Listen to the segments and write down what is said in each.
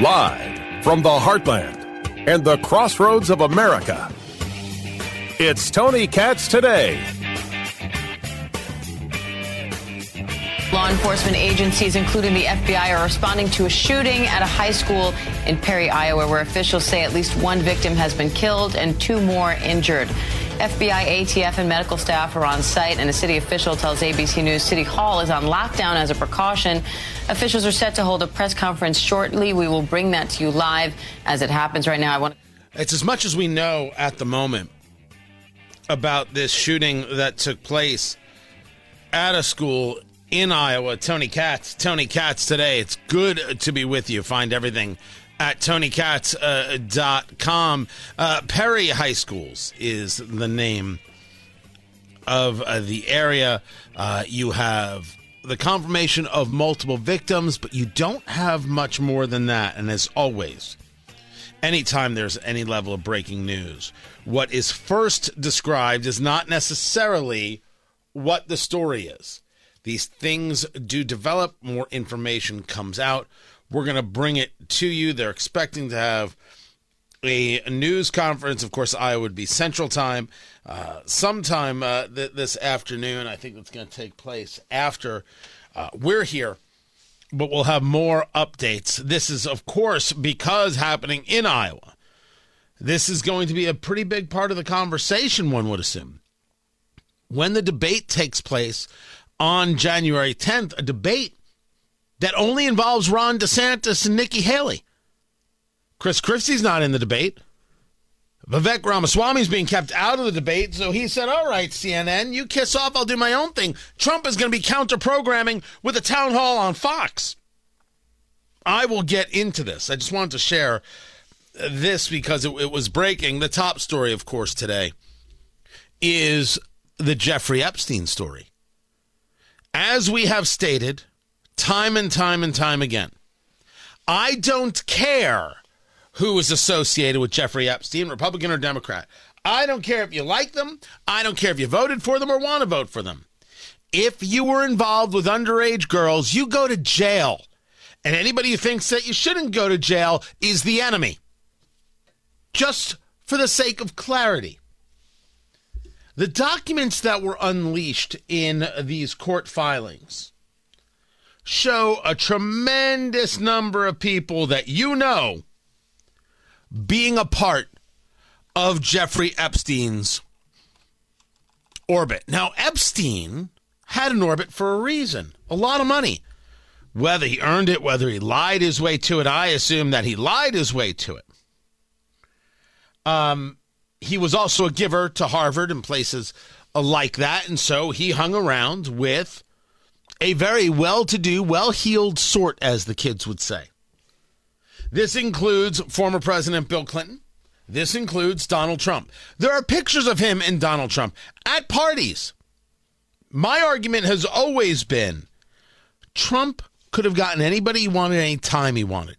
Live from the heartland and the crossroads of America, it's Tony Katz today. Law enforcement agencies, including the FBI, are responding to a shooting at a high school in Perry, Iowa, where officials say at least one victim has been killed and two more injured. FBI, ATF, and medical staff are on site, and a city official tells ABC News City Hall is on lockdown as a precaution. Officials are set to hold a press conference shortly. We will bring that to you live as it happens right now. I want It's as much as we know at the moment about this shooting that took place at a school in Iowa. Tony Katz, Tony Katz today. It's good to be with you. Find everything at tonykatz.com. Uh, uh, Perry High Schools is the name of uh, the area. Uh, you have the confirmation of multiple victims, but you don't have much more than that. And as always, anytime there's any level of breaking news, what is first described is not necessarily what the story is. These things do develop, more information comes out. We're going to bring it to you. They're expecting to have a news conference. Of course, Iowa would be Central Time uh, sometime uh, th- this afternoon. I think it's going to take place after uh, we're here, but we'll have more updates. This is, of course, because happening in Iowa. This is going to be a pretty big part of the conversation, one would assume. When the debate takes place on January 10th, a debate that only involves Ron DeSantis and Nikki Haley. Chris Christie's not in the debate. Vivek Ramaswamy is being kept out of the debate, so he said, All right, CNN, you kiss off, I'll do my own thing. Trump is going to be counter programming with a town hall on Fox. I will get into this. I just wanted to share this because it, it was breaking. The top story, of course, today is the Jeffrey Epstein story. As we have stated, time and time and time again. I don't care who is associated with Jeffrey Epstein, Republican or Democrat. I don't care if you like them. I don't care if you voted for them or want to vote for them. If you were involved with underage girls, you go to jail. And anybody who thinks that you shouldn't go to jail is the enemy. Just for the sake of clarity. The documents that were unleashed in these court filings show a tremendous number of people that you know being a part of Jeffrey Epstein's orbit. Now, Epstein had an orbit for a reason a lot of money. Whether he earned it, whether he lied his way to it, I assume that he lied his way to it. Um, he was also a giver to Harvard and places like that, and so he hung around with a very well to do, well heeled sort, as the kids would say. This includes former President Bill Clinton. This includes Donald Trump. There are pictures of him and Donald Trump at parties. My argument has always been Trump could have gotten anybody he wanted any time he wanted.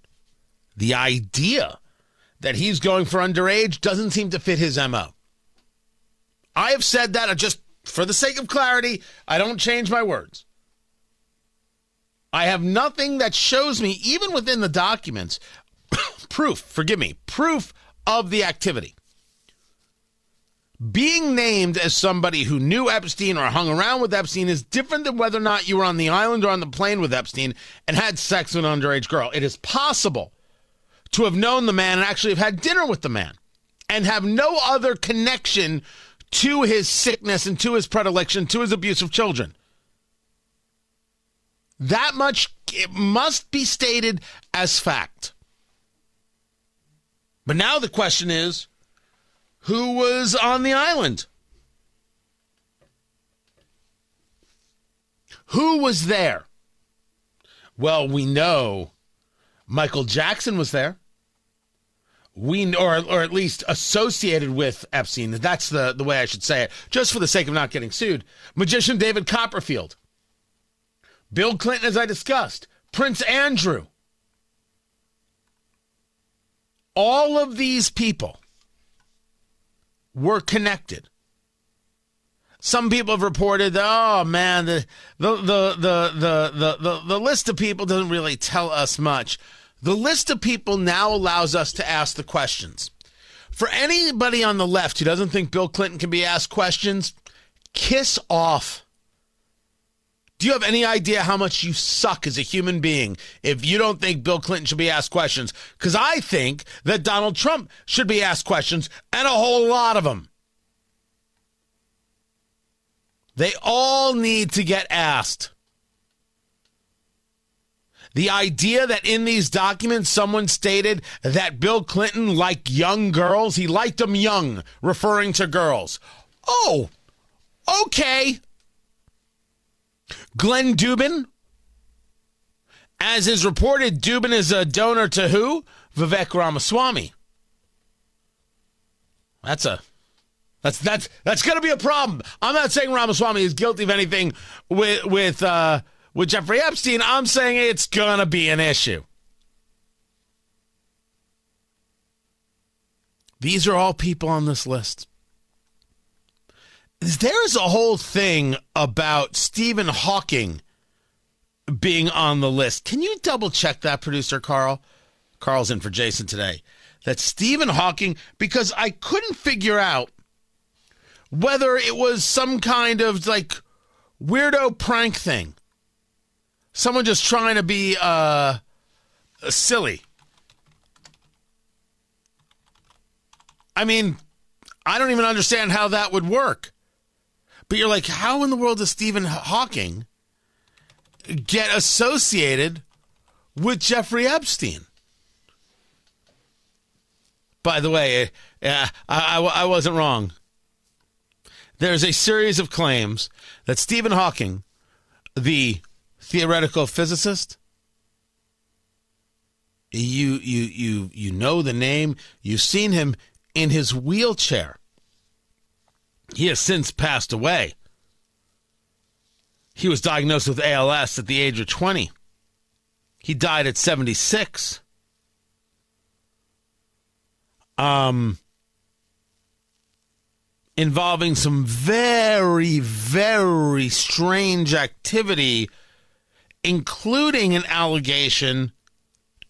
The idea that he's going for underage doesn't seem to fit his MO. I have said that I just for the sake of clarity, I don't change my words. I have nothing that shows me, even within the documents, proof, forgive me, proof of the activity. Being named as somebody who knew Epstein or hung around with Epstein is different than whether or not you were on the island or on the plane with Epstein and had sex with an underage girl. It is possible to have known the man and actually have had dinner with the man and have no other connection to his sickness and to his predilection, to his abuse of children. That much it must be stated as fact. But now the question is who was on the island? Who was there? Well, we know Michael Jackson was there. We or or at least associated with Epstein. That's the the way I should say it. Just for the sake of not getting sued. Magician David Copperfield. Bill Clinton, as I discussed, Prince Andrew. All of these people were connected. some people have reported oh man the the the the the the, the, list of people doesn't really tell us much the list of people now allows us to ask the questions for anybody on the left who doesn't think bill clinton can be asked questions kiss off do you have any idea how much you suck as a human being if you don't think Bill Clinton should be asked questions? Because I think that Donald Trump should be asked questions, and a whole lot of them. They all need to get asked. The idea that in these documents someone stated that Bill Clinton liked young girls, he liked them young, referring to girls. Oh, okay. Glenn Dubin, as is reported, Dubin is a donor to who? Vivek Ramaswamy. That's a that's that's that's going to be a problem. I'm not saying Ramaswamy is guilty of anything with with uh, with Jeffrey Epstein. I'm saying it's going to be an issue. These are all people on this list. There's a whole thing about Stephen Hawking being on the list. Can you double check that, producer Carl? Carl's in for Jason today. That Stephen Hawking, because I couldn't figure out whether it was some kind of like weirdo prank thing. Someone just trying to be uh, silly. I mean, I don't even understand how that would work. But you're like, how in the world does Stephen Hawking get associated with Jeffrey Epstein? By the way, uh, I, I, I wasn't wrong. There's a series of claims that Stephen Hawking, the theoretical physicist, you you you you know the name, you've seen him in his wheelchair. He has since passed away. He was diagnosed with ALS at the age of 20. He died at 76. Um, involving some very, very strange activity, including an allegation.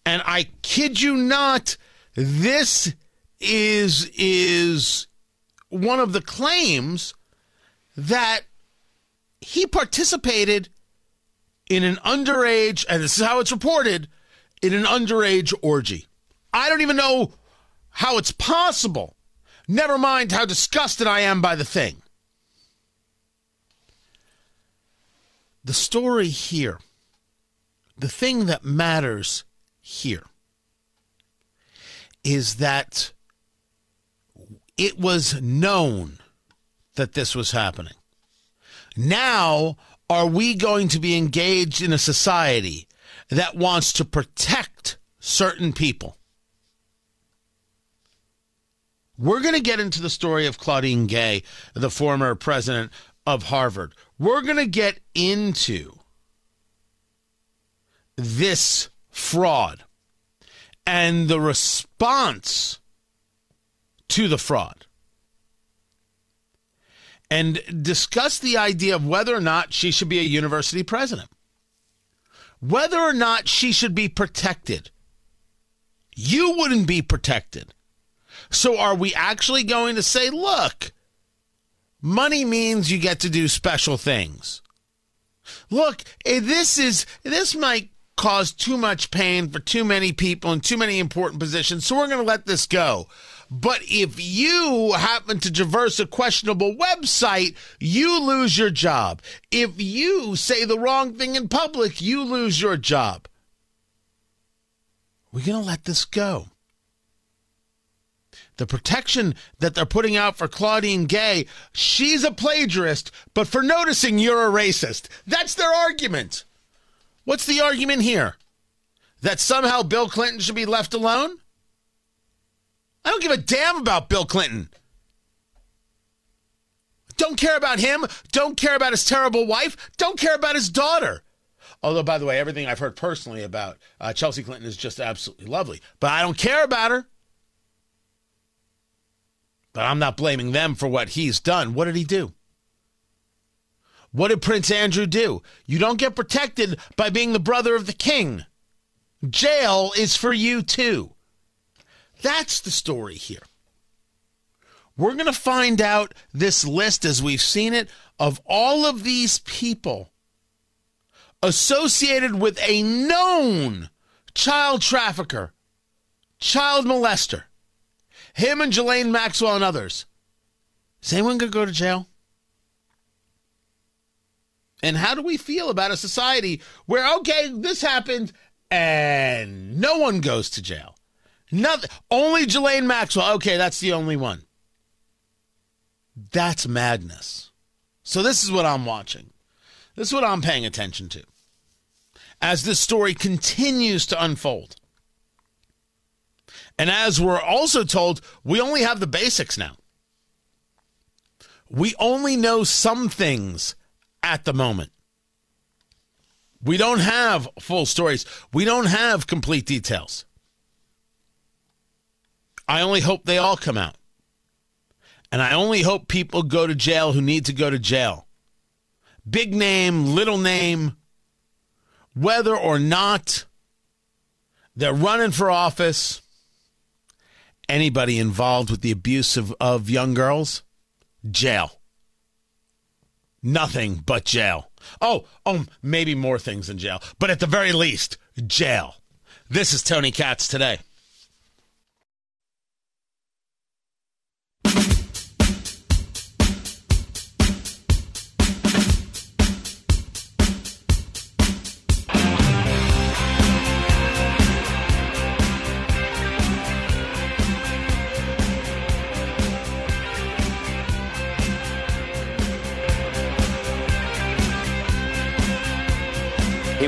And I kid you not, this is is one of the claims that he participated in an underage, and this is how it's reported, in an underage orgy. I don't even know how it's possible. Never mind how disgusted I am by the thing. The story here, the thing that matters here, is that it was known that this was happening. Now, are we going to be engaged in a society that wants to protect certain people? We're going to get into the story of Claudine Gay, the former president of Harvard. We're going to get into this fraud and the response to the fraud and discuss the idea of whether or not she should be a university president, whether or not she should be protected. You wouldn't be protected. So, are we actually going to say, look, money means you get to do special things? Look, eh, this is this might cause too much pain for too many people in too many important positions, so we're going to let this go. But if you happen to traverse a questionable website, you lose your job. If you say the wrong thing in public, you lose your job. We're going to let this go. The protection that they're putting out for Claudine Gay, she's a plagiarist, but for noticing you're a racist. That's their argument. What's the argument here? That somehow Bill Clinton should be left alone? I don't give a damn about Bill Clinton. Don't care about him. Don't care about his terrible wife. Don't care about his daughter. Although, by the way, everything I've heard personally about uh, Chelsea Clinton is just absolutely lovely. But I don't care about her. But I'm not blaming them for what he's done. What did he do? What did Prince Andrew do? You don't get protected by being the brother of the king. Jail is for you too. That's the story here. We're going to find out this list as we've seen it of all of these people associated with a known child trafficker, child molester, him and Ghislaine Maxwell and others. Is anyone going to go to jail? And how do we feel about a society where, okay, this happened and no one goes to jail? Nothing. Only Ghislaine Maxwell. Okay, that's the only one. That's madness. So this is what I'm watching. This is what I'm paying attention to. As this story continues to unfold. And as we're also told, we only have the basics now. We only know some things at the moment. We don't have full stories. We don't have complete details. I only hope they all come out. And I only hope people go to jail who need to go to jail. Big name, little name, whether or not they're running for office, anybody involved with the abuse of, of young girls, jail. Nothing but jail. Oh, oh, maybe more things than jail, but at the very least, jail. This is Tony Katz today.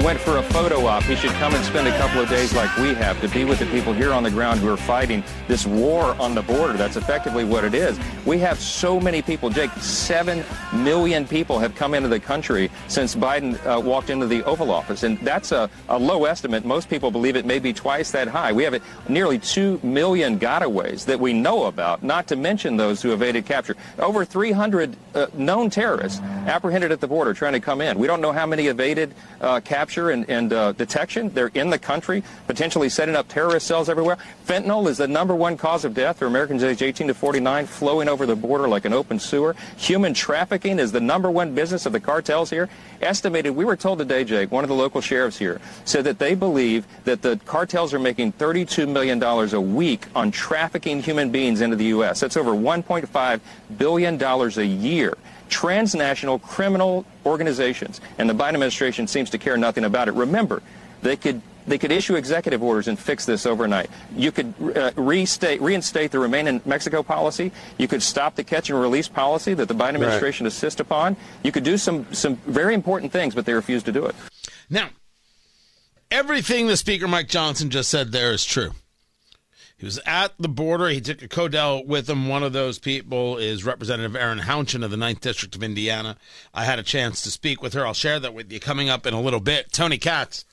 Went for a photo op. He should come and spend a couple of days like we have to be with the people here on the ground who are fighting this war on the border. That's effectively what it is. We have so many people. Jake, 7 million people have come into the country since Biden uh, walked into the Oval Office. And that's a, a, low estimate. Most people believe it may be twice that high. We have nearly 2 million gotaways that we know about, not to mention those who evaded capture. Over 300 uh, known terrorists apprehended at the border trying to come in. We don't know how many evaded uh, capture and, and uh, detection. They're in the country, potentially setting up terrorist cells everywhere. Fentanyl is the number one cause of death for Americans aged 18 to 49, flowing over the border like an open sewer. Human trafficking is the number one business of the cartels here. Estimated, we were told today, Jake, one of the local sheriffs here, said that they believe that the cartels are making $32 million a week on trafficking human beings into the U.S. That's over $1.5 billion a year transnational criminal organizations, and the Biden administration seems to care nothing about it. Remember, they could they could issue executive orders and fix this overnight. You could uh, restate, reinstate the Remain in Mexico policy. You could stop the catch and release policy that the Biden administration right. insists upon. You could do some, some very important things, but they refuse to do it. Now, everything the Speaker Mike Johnson just said there is true. He was at the border. He took a CODEL with him. One of those people is Representative Erin Houchin of the 9th District of Indiana. I had a chance to speak with her. I'll share that with you coming up in a little bit. Tony Katz.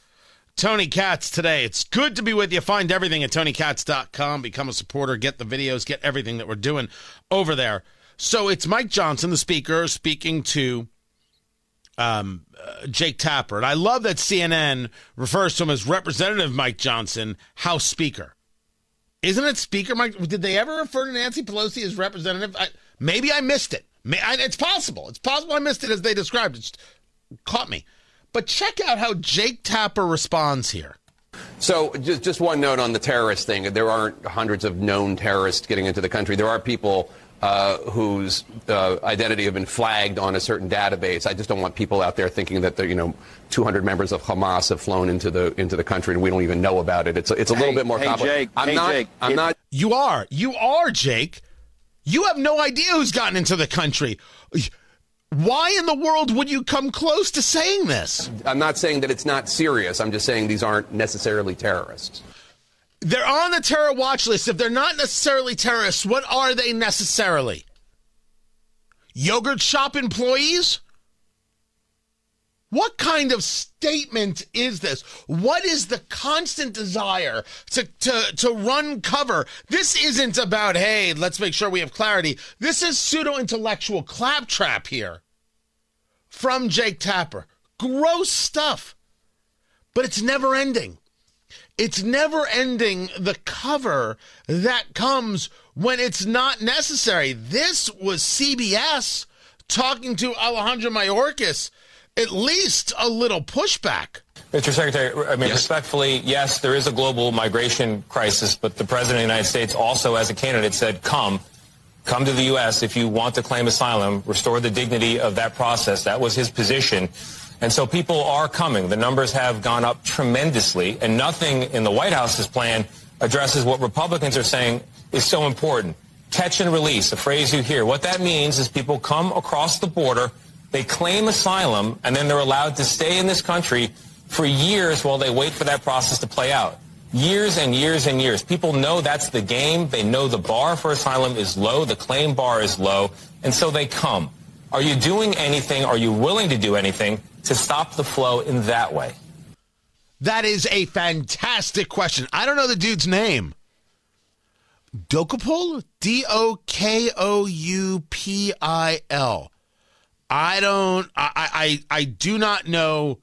Tony Katz today. It's good to be with you. Find everything at tonykatz.com. Become a supporter. Get the videos. Get everything that we're doing over there. So it's Mike Johnson, the speaker, speaking to um, uh, Jake Tapper. And I love that CNN refers to him as Representative Mike Johnson, House Speaker. Isn't it Speaker Mike? Did they ever refer to Nancy Pelosi as representative? I, maybe I missed it. May, I, it's possible. It's possible I missed it as they described it. It caught me. But check out how Jake Tapper responds here. So, just, just one note on the terrorist thing. There aren't hundreds of known terrorists getting into the country. There are people uh, whose uh, identity have been flagged on a certain database. I just don't want people out there thinking that the you know 200 members of Hamas have flown into the into the country and we don't even know about it. It's a, it's a hey, little bit more hey, complicated. Jake, I'm hey, not. Jake, I'm it, not. You are. You are, Jake. You have no idea who's gotten into the country. Why in the world would you come close to saying this? I'm not saying that it's not serious. I'm just saying these aren't necessarily terrorists. They're on the terror watch list. If they're not necessarily terrorists, what are they necessarily? Yogurt shop employees? What kind of statement is this? What is the constant desire to, to, to run cover? This isn't about, hey, let's make sure we have clarity. This is pseudo intellectual claptrap here. from Jake Tapper. Gross stuff. But it's never ending. It's never ending the cover that comes when it's not necessary. This was CBS talking to Alejandro Mayorkas. At least a little pushback. Mr. Secretary, I mean, yes. respectfully, yes, there is a global migration crisis, but the President of the United States also, as a candidate, said, come, come to the U.S. if you want to claim asylum, restore the dignity of that process. That was his position. And so people are coming. The numbers have gone up tremendously, and nothing in the White House's plan addresses what Republicans are saying is so important. Catch and release, a phrase you hear. What that means is people come across the border, they claim asylum, and then they're allowed to stay in this country for years while they wait for that process to play out. Years and years and years. People know that's the game. They know the bar for asylum is low, the claim bar is low, and so they come. Are you doing anything? Are you willing to do anything to stop the flow in that way? That is a fantastic question. I don't know the dude's name. Dokoupil? D O K O U P I L. I don't I, I I do not know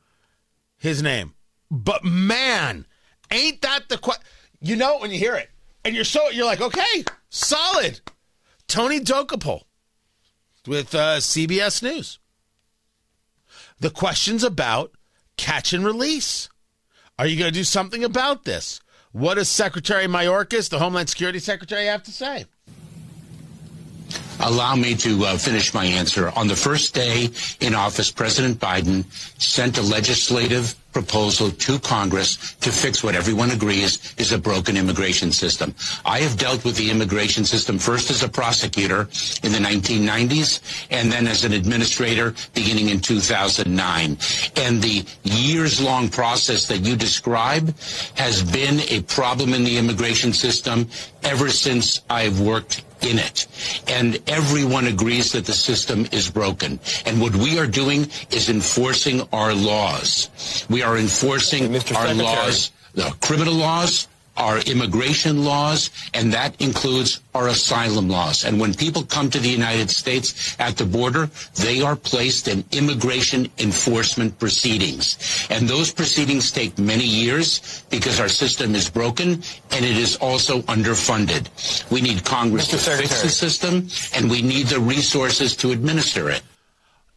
his name. But man, ain't that the question? You know when you hear it. And you're so you're like, okay, solid. Tony Dokoupil with uh, CBS News. The question's about catch and release. Are you going to do something about this? What does Secretary Mayorkas, the Homeland Security Secretary, have to say? Allow me to uh, finish my answer. On the first day in office, President Biden sent a legislative proposal to Congress to fix what everyone agrees is a broken immigration system. I have dealt with the immigration system first as a prosecutor in the 1990s and then as an administrator beginning in 2009. And the years-long process that you describe has been a problem in the immigration system ever since I've worked in it. And everyone agrees that the system is broken. And what we are doing is enforcing our laws. We are enforcing our Secretary. laws, the criminal laws, our immigration laws, and that includes our asylum laws. And when people come to the United States at the border, they are placed in immigration enforcement proceedings. And those proceedings take many years because our system is broken and it is also underfunded. We need Congress Mr. to Secretary. fix the system, and we need the resources to administer it.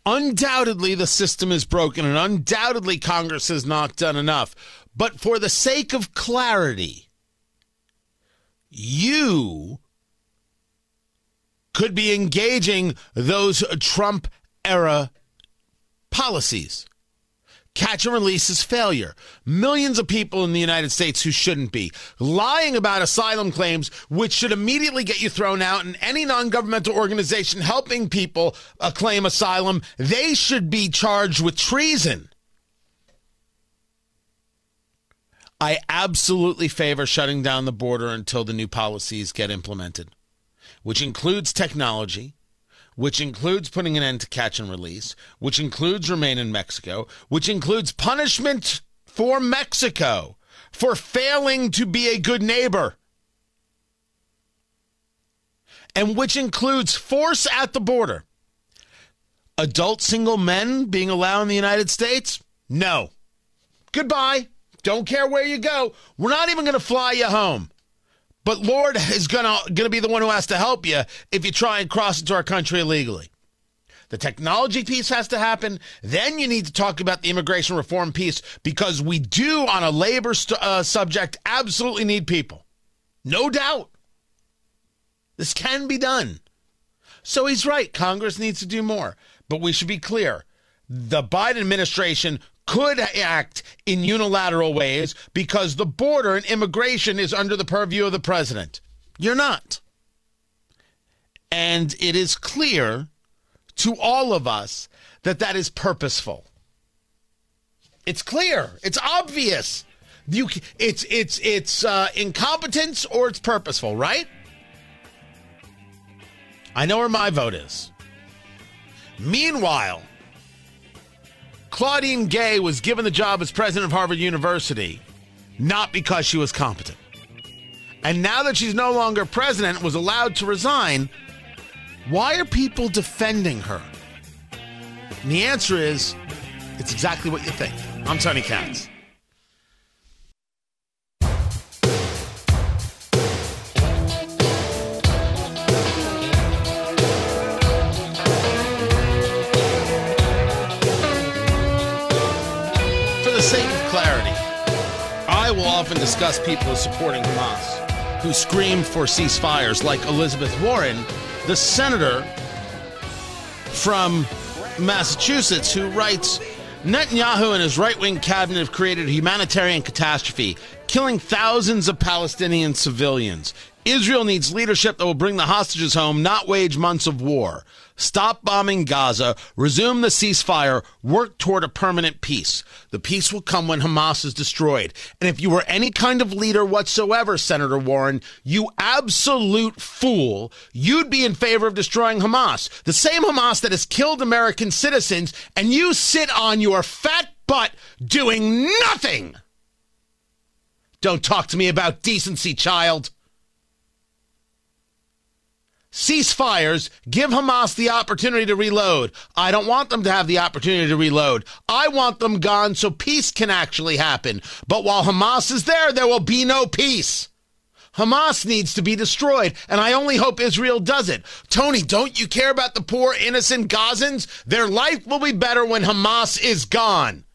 Undoubtedly, the system is broken, and undoubtedly, Congress has not done enough. But for the sake of clarity, you could be engaging those Trump era policies. Catch and release is failure. Millions of people in the United States who shouldn't be. Lying about asylum claims, which should immediately get you thrown out, and any non governmental organization helping people uh, claim asylum, they should be charged with treason. I absolutely favor shutting down the border until the new policies get implemented, which includes technology, which includes putting an end to catch and release, which includes remain in Mexico, which includes punishment for Mexico for failing to be a good neighbor, and which includes force at the border. Adult single men being allowed in the United States? No. Goodbye. Don't care where you go. We're not even going to fly you home. But Lord is going to be the one who has to help you if you try and cross into our country illegally. The technology piece has to happen. Then you need to talk about the immigration reform piece because we do, on a labor st- uh, subject, absolutely need people. No doubt. This can be done. So he's right. Congress needs to do more. But we should be clear the Biden administration could act in unilateral ways because the border and immigration is under the purview of the president. You're not. And it is clear to all of us that that is purposeful. It's clear. It's obvious. You, it's it's it's uh, incompetence or it's purposeful, right? I know where my vote is. Meanwhile, Claudine Gay was given the job as president of Harvard University not because she was competent. And now that she's no longer president, was allowed to resign, why are people defending her? And the answer is it's exactly what you think. I'm Tony Katz. I will often discuss people supporting Hamas who scream for ceasefires, like Elizabeth Warren, the senator from Massachusetts, who writes Netanyahu and his right wing cabinet have created a humanitarian catastrophe, killing thousands of Palestinian civilians. Israel needs leadership that will bring the hostages home, not wage months of war. Stop bombing Gaza, resume the ceasefire, work toward a permanent peace. The peace will come when Hamas is destroyed. And if you were any kind of leader whatsoever, Senator Warren, you absolute fool, you'd be in favor of destroying Hamas. The same Hamas that has killed American citizens, and you sit on your fat butt doing nothing. Don't talk to me about decency, child. Ceasefires give Hamas the opportunity to reload. I don't want them to have the opportunity to reload. I want them gone so peace can actually happen. But while Hamas is there, there will be no peace. Hamas needs to be destroyed, and I only hope Israel does it. Tony, don't you care about the poor innocent Gazans? Their life will be better when Hamas is gone.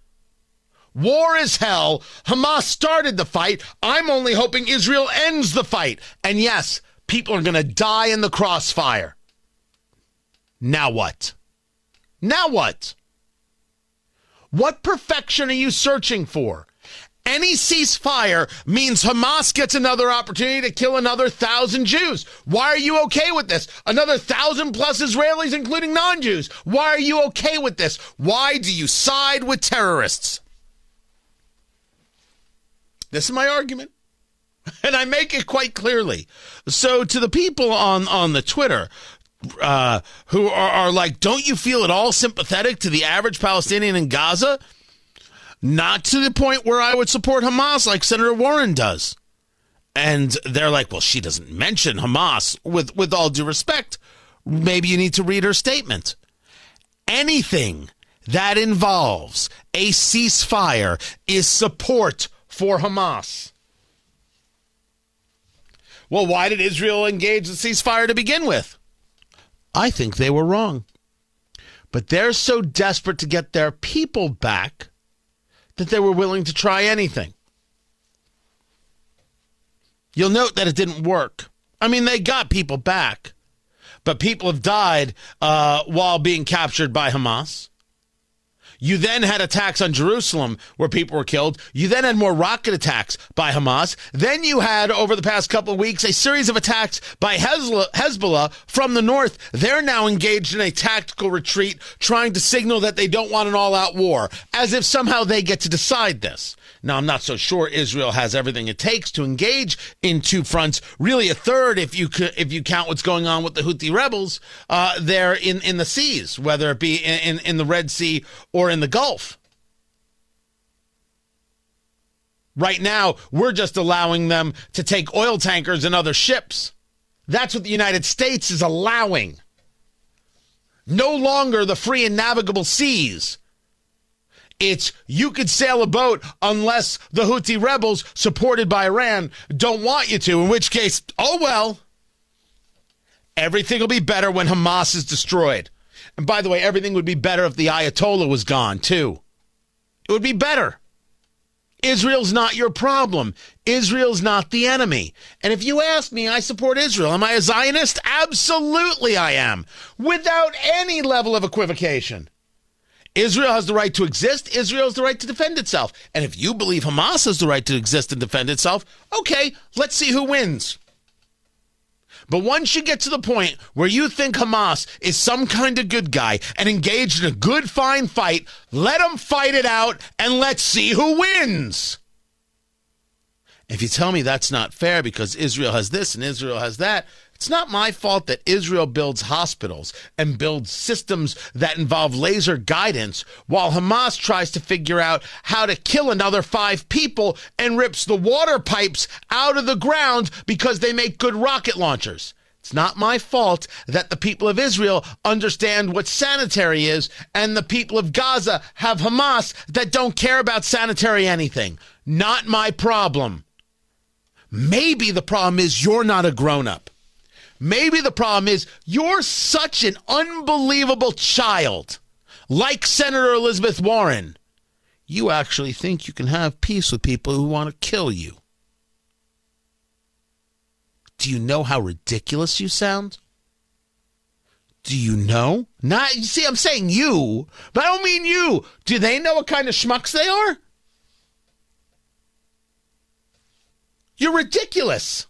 War is hell. Hamas started the fight. I'm only hoping Israel ends the fight. And yes, People are going to die in the crossfire. Now what? Now what? What perfection are you searching for? Any ceasefire means Hamas gets another opportunity to kill another thousand Jews. Why are you okay with this? Another thousand plus Israelis, including non Jews. Why are you okay with this? Why do you side with terrorists? This is my argument. and I make it quite clearly. So to the people on on the Twitter uh, who are, are like, don't you feel at all sympathetic to the average Palestinian in Gaza? Not to the point where I would support Hamas like Senator Warren does. And they're like, well, she doesn't mention Hamas. With with all due respect, maybe you need to read her statement. Anything that involves a ceasefire is support for Hamas. Well, why did Israel engage the ceasefire to begin with? I think they were wrong. But they're so desperate to get their people back that they were willing to try anything. You'll note that it didn't work. I mean, they got people back, but people have died uh, while being captured by Hamas. You then had attacks on Jerusalem where people were killed. You then had more rocket attacks by Hamas. Then you had, over the past couple of weeks, a series of attacks by Hezbollah from the north. They're now engaged in a tactical retreat, trying to signal that they don't want an all out war, as if somehow they get to decide this. Now, I'm not so sure Israel has everything it takes to engage in two fronts. Really, a third if you if you count what's going on with the Houthi rebels uh, there in in the seas, whether it be in, in, in the Red Sea or in the Gulf. Right now, we're just allowing them to take oil tankers and other ships. That's what the United States is allowing. No longer the free and navigable seas it's you could sail a boat unless the Houthi rebels, supported by Iran, don't want you to, in which case, oh well. Everything will be better when Hamas is destroyed. And by the way, everything would be better if the Ayatollah was gone, too. It would be better. Israel's not your problem. Israel's not the enemy. And if you ask me, I support Israel. Am I a Zionist? Absolutely, I am, without any level of equivocation. Israel has the right to exist. Israel has the right to defend itself. And if you believe Hamas has the right to exist and defend itself, okay, let's see who wins. But once you get to the point where you think Hamas is some kind of good guy and engaged in a good, fine fight, let them fight it out and let's see who wins. If you tell me that's not fair because Israel has this and Israel has that, it's not my fault that Israel builds hospitals and builds systems that involve laser guidance while Hamas tries to figure out how to kill another five people and rips the water pipes out of the ground because they make good rocket launchers. It's not my fault that the people of Israel understand what sanitary is and the people of Gaza have Hamas that don't care about sanitary anything. Not my problem. Maybe the problem is you're not a grown up. Maybe the problem is you're such an unbelievable child, like Senator Elizabeth Warren. You actually think you can have peace with people who want to kill you. Do you know how ridiculous you sound? Do you know? Not you see, I'm saying you, but I don't mean you. Do they know what kind of schmucks they are? You're ridiculous.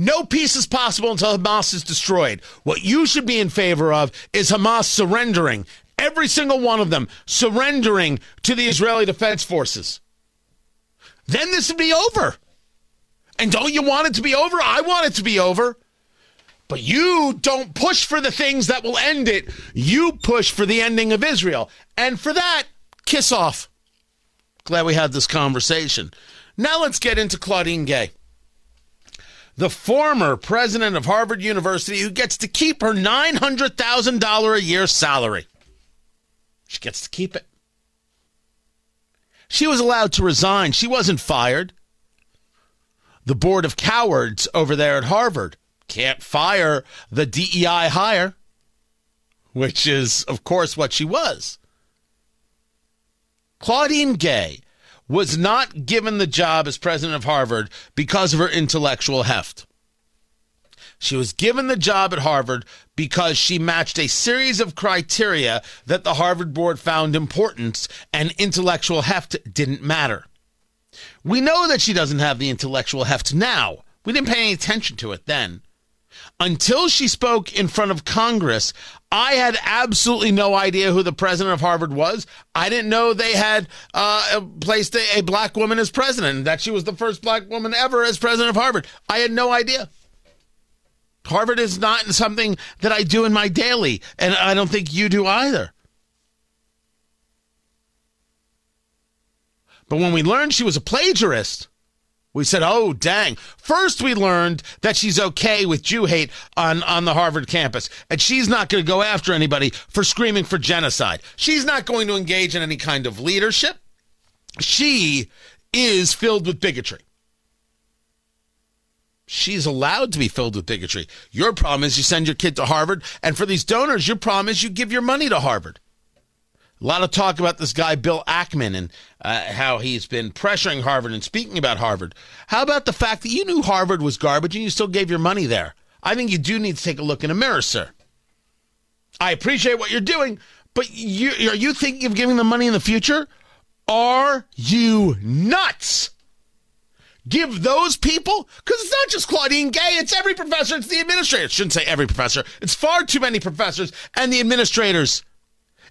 No peace is possible until Hamas is destroyed. What you should be in favor of is Hamas surrendering, every single one of them surrendering to the Israeli Defense Forces. Then this would be over. And don't you want it to be over? I want it to be over. But you don't push for the things that will end it. You push for the ending of Israel. And for that, kiss off. Glad we had this conversation. Now let's get into Claudine Gay, the former president of Harvard University who gets to keep her $900,000 a year salary. She gets to keep it. She was allowed to resign. She wasn't fired the board of cowards over there at Harvard can't fire the DEI hire, which is, of course, what she was. Claudine Gay was not given the job as president of Harvard because of her intellectual heft. She was given the job at Harvard because she matched a series of criteria that the Harvard board found important, and intellectual heft didn't matter. We know that she doesn't have the intellectual heft now. We didn't pay any attention to it then. Until she spoke in front of Congress, I had absolutely no idea who the president of Harvard was. I didn't know they had uh, placed a, a black woman as president, that she was the first black woman ever as president of Harvard. I had no idea. Harvard is not something that I do in my daily, and I don't think you do either. But when we learned she was a plagiarist, we said, oh, dang. First, we learned that she's okay with Jew hate on, on the Harvard campus, and she's not going to go after anybody for screaming for genocide. She's not going to engage in any kind of leadership. She is filled with bigotry. She's allowed to be filled with bigotry. Your problem is you send your kid to Harvard, and for these donors, your problem is you give your money to Harvard. A lot of talk about this guy, Bill Ackman, and uh, how he's been pressuring Harvard and speaking about Harvard. How about the fact that you knew Harvard was garbage and you still gave your money there? I think you do need to take a look in a mirror, sir. I appreciate what you're doing, but you, are you thinking of giving them money in the future? Are you nuts? Give those people, because it's not just Claudine Gay, it's every professor, it's the administrator. I shouldn't say every professor. It's far too many professors and the administrators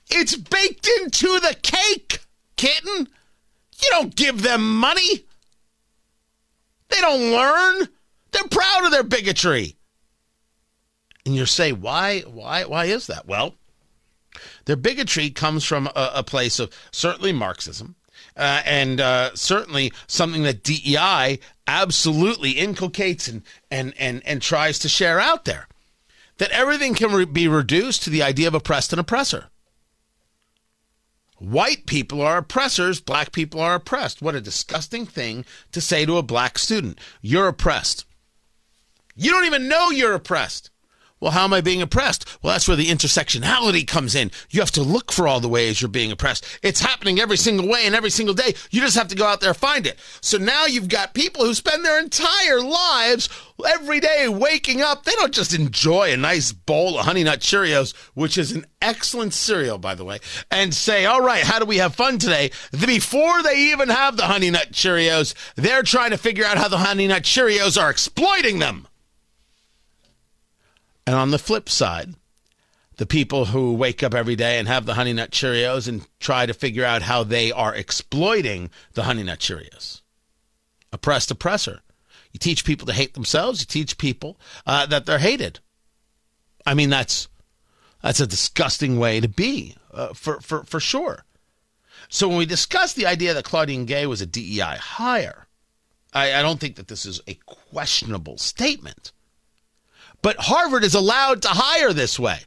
it's baked into the cake, kitten. You don't give them money. They don't learn. They're proud of their bigotry. And you say, why, why, why is that? Well, their bigotry comes from a, a place of certainly Marxism, uh, and uh, certainly something that DEI absolutely inculcates and, and, and, and tries to share out there. That everything can re- be reduced to the idea of oppressed and oppressor. White people are oppressors, black people are oppressed. What a disgusting thing to say to a black student. You're oppressed. You don't even know you're oppressed. Well, how am I being oppressed? Well, that's where the intersectionality comes in. You have to look for all the ways you're being oppressed. It's happening every single way and every single day. You just have to go out there and find it. So now you've got people who spend their entire lives every day waking up. They don't just enjoy a nice bowl of Honey Nut Cheerios, which is an excellent cereal, by the way, and say, all right, how do we have fun today? Before they even have the Honey Nut Cheerios, they're trying to figure out how the Honey Nut Cheerios are exploiting them. And on the flip side, the people who wake up every day and have the Honey Nut Cheerios and try to figure out how they are exploiting the Honey Nut Cheerios. Oppressed oppressor. You teach people to hate themselves. You teach people uh, that they're hated. I mean, that's that's a disgusting way to be, uh, for, for, for sure. So when we discuss the idea that Claudine Gay was a DEI hire, I, I don't think that this is a questionable statement. But Harvard is allowed to hire this way.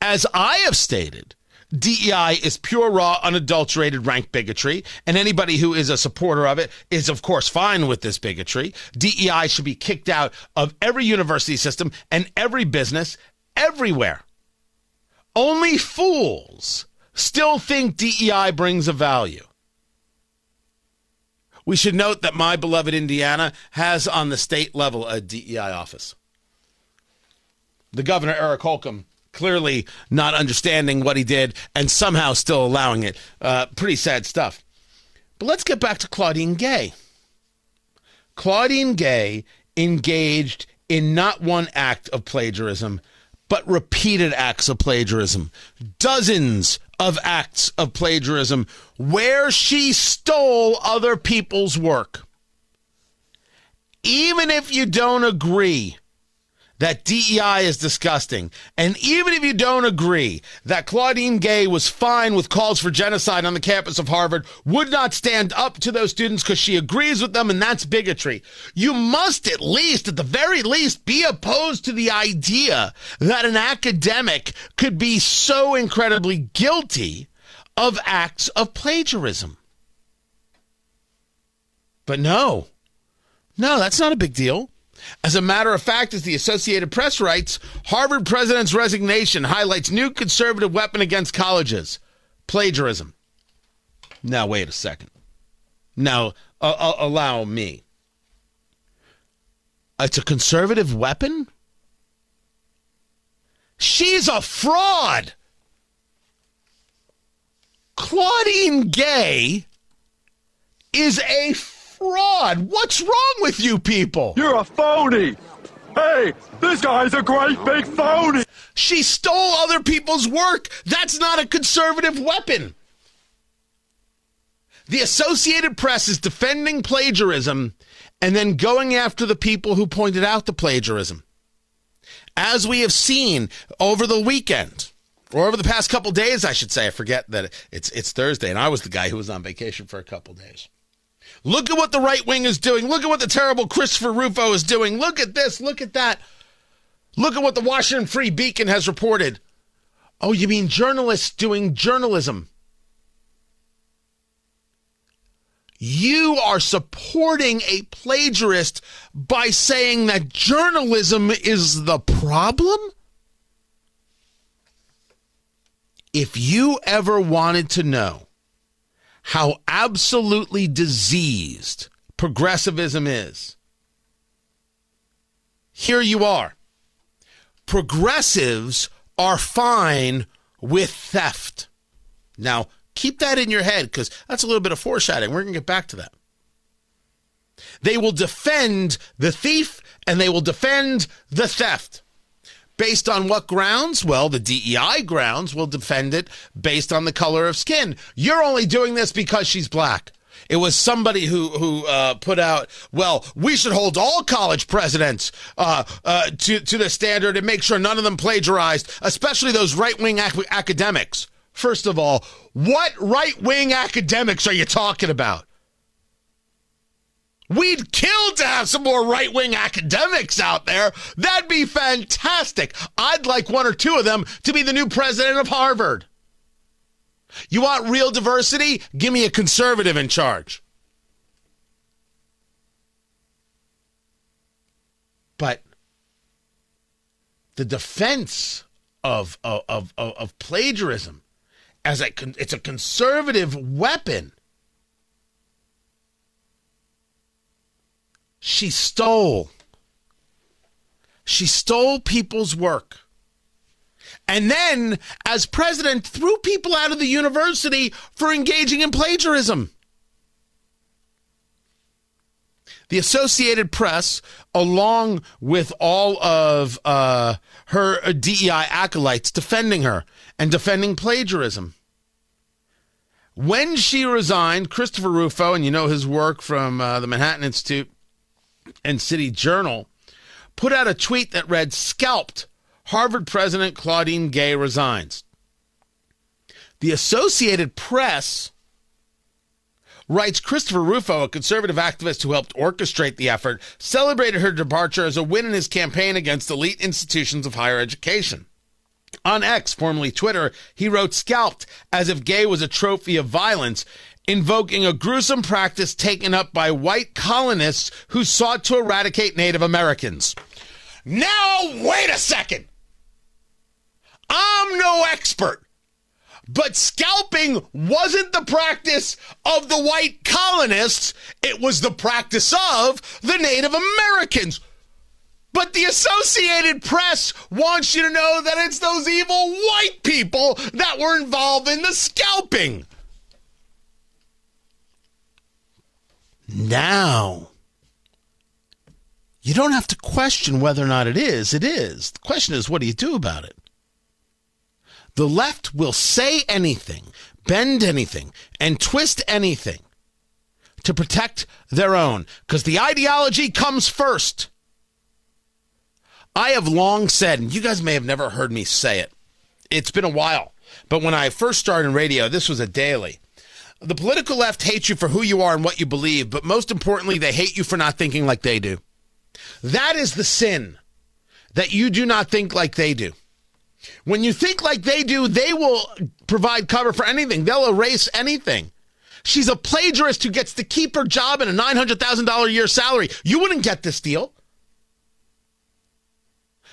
As I have stated, DEI is pure, raw, unadulterated rank bigotry, and anybody who is a supporter of it is, of course, fine with this bigotry. DEI should be kicked out of every university system and every business everywhere. Only fools still think DEI brings a value. We should note that my beloved Indiana has on the state level a DEI office. The governor, Eric Holcomb, clearly not understanding what he did and somehow still allowing it. Uh, pretty sad stuff. But let's get back to Claudine Gay. Claudine Gay engaged in not one act of plagiarism, but repeated acts of plagiarism. Dozens of acts of plagiarism where she stole other people's work. Even if you don't agree that DEI is disgusting. And even if you don't agree that Claudine Gay was fine with calls for genocide on the campus of Harvard, would not stand up to those students because she agrees with them and that's bigotry. You must at least, at the very least, be opposed to the idea that an academic could be so incredibly guilty of acts of plagiarism. But no, no, that's not a big deal. As a matter of fact, as the Associated Press writes, Harvard president's resignation highlights new conservative weapon against colleges plagiarism. Now, wait a second. Now, uh, allow me. It's a conservative weapon? She's a fraud. Claudine Gay is a fraud. What's wrong with you people? You're a phony. Hey, this guy's a great big phony. She stole other people's work. That's not a conservative weapon. The Associated Press is defending plagiarism and then going after the people who pointed out the plagiarism. As we have seen over the weekend, or over the past couple days, I should say. I forget that it's it's Thursday, and I was the guy who was on vacation for a couple days. Look at what the right wing is doing. Look at what the terrible Christopher Rufo is doing. Look at this. Look at that. Look at what the Washington Free Beacon has reported. Oh, you mean journalists doing journalism? You are supporting a plagiarist by saying that journalism is the problem? If you ever wanted to know how absolutely diseased progressivism is. Here you are. Progressives are fine with theft. Now, keep that in your head because that's a little bit of foreshadowing. We're going to get back to that. They will defend the thief and they will defend the theft. Based on what grounds? Well, the DEI grounds will defend it based on the color of skin. You're only doing this because she's black. It was somebody who who uh, put out, well, we should hold all college presidents uh, uh, to to the standard and make sure none of them plagiarized, especially those right wing ac- academics. First of all, what right wing academics are you talking about? We'd kill to have some more right wing academics out there. That'd be fantastic. I'd like one or two of them to be the new president of Harvard. You want real diversity? Give me a conservative in charge. But the defense of, of, of, of plagiarism as a, it's a conservative weapon She stole. She stole people's work. And then, as president, threw people out of the university for engaging in plagiarism. The Associated Press, along with all of uh, her DEI acolytes, defending her and defending plagiarism. When she resigned, Christopher Rufo, and you know his work from uh, the Manhattan Institute, and City Journal put out a tweet that read Scalped. Harvard President Claudine Gay resigns. The Associated Press writes Christopher Rufo, a conservative activist who helped orchestrate the effort, celebrated her departure as a win in his campaign against elite institutions of higher education. On X, formerly Twitter, he wrote scalped as if gay was a trophy of violence, invoking a gruesome practice taken up by white colonists who sought to eradicate Native Americans. Now, wait a second. I'm no expert, but scalping wasn't the practice of the white colonists, it was the practice of the Native Americans. But the Associated Press wants you to know that it's those evil white people that were involved in the scalping. Now, you don't have to question whether or not it is. It is. The question is, what do you do about it? The left will say anything, bend anything, and twist anything to protect their own because the ideology comes first. I have long said, and you guys may have never heard me say it, it's been a while, but when I first started in radio, this was a daily. The political left hates you for who you are and what you believe, but most importantly, they hate you for not thinking like they do. That is the sin that you do not think like they do. When you think like they do, they will provide cover for anything. They'll erase anything. She's a plagiarist who gets to keep her job and a $900,000 a year salary. You wouldn't get this deal.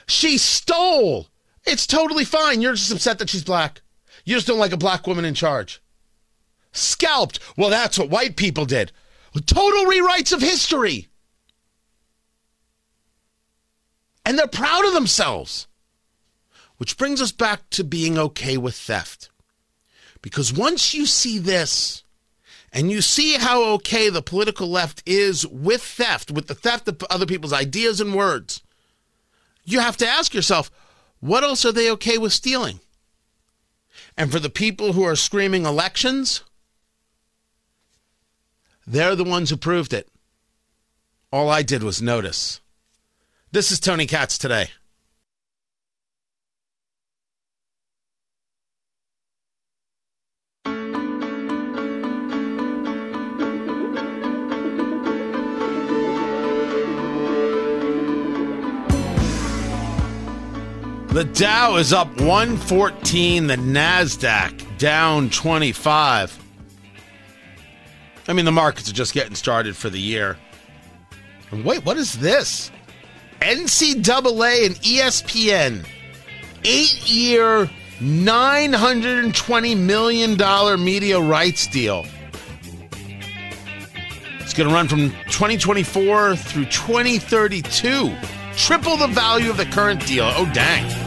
She stole. It's totally fine. You're just upset that she's black. You just don't like a black woman in charge. Scalped. Well, that's what white people did. Total rewrites of history. And they're proud of themselves. Which brings us back to being okay with theft. Because once you see this, and you see how okay the political left is with theft, with the theft of other people's ideas and words, you have to ask yourself, what else are they okay with stealing? And for the people who are screaming elections, they're the ones who proved it. All I did was notice. This is Tony Katz today. The Dow is up 114, the NASDAQ down 25. I mean, the markets are just getting started for the year. And wait, what is this? NCAA and ESPN, eight year, $920 million media rights deal. It's going to run from 2024 through 2032. Triple the value of the current deal. Oh, dang.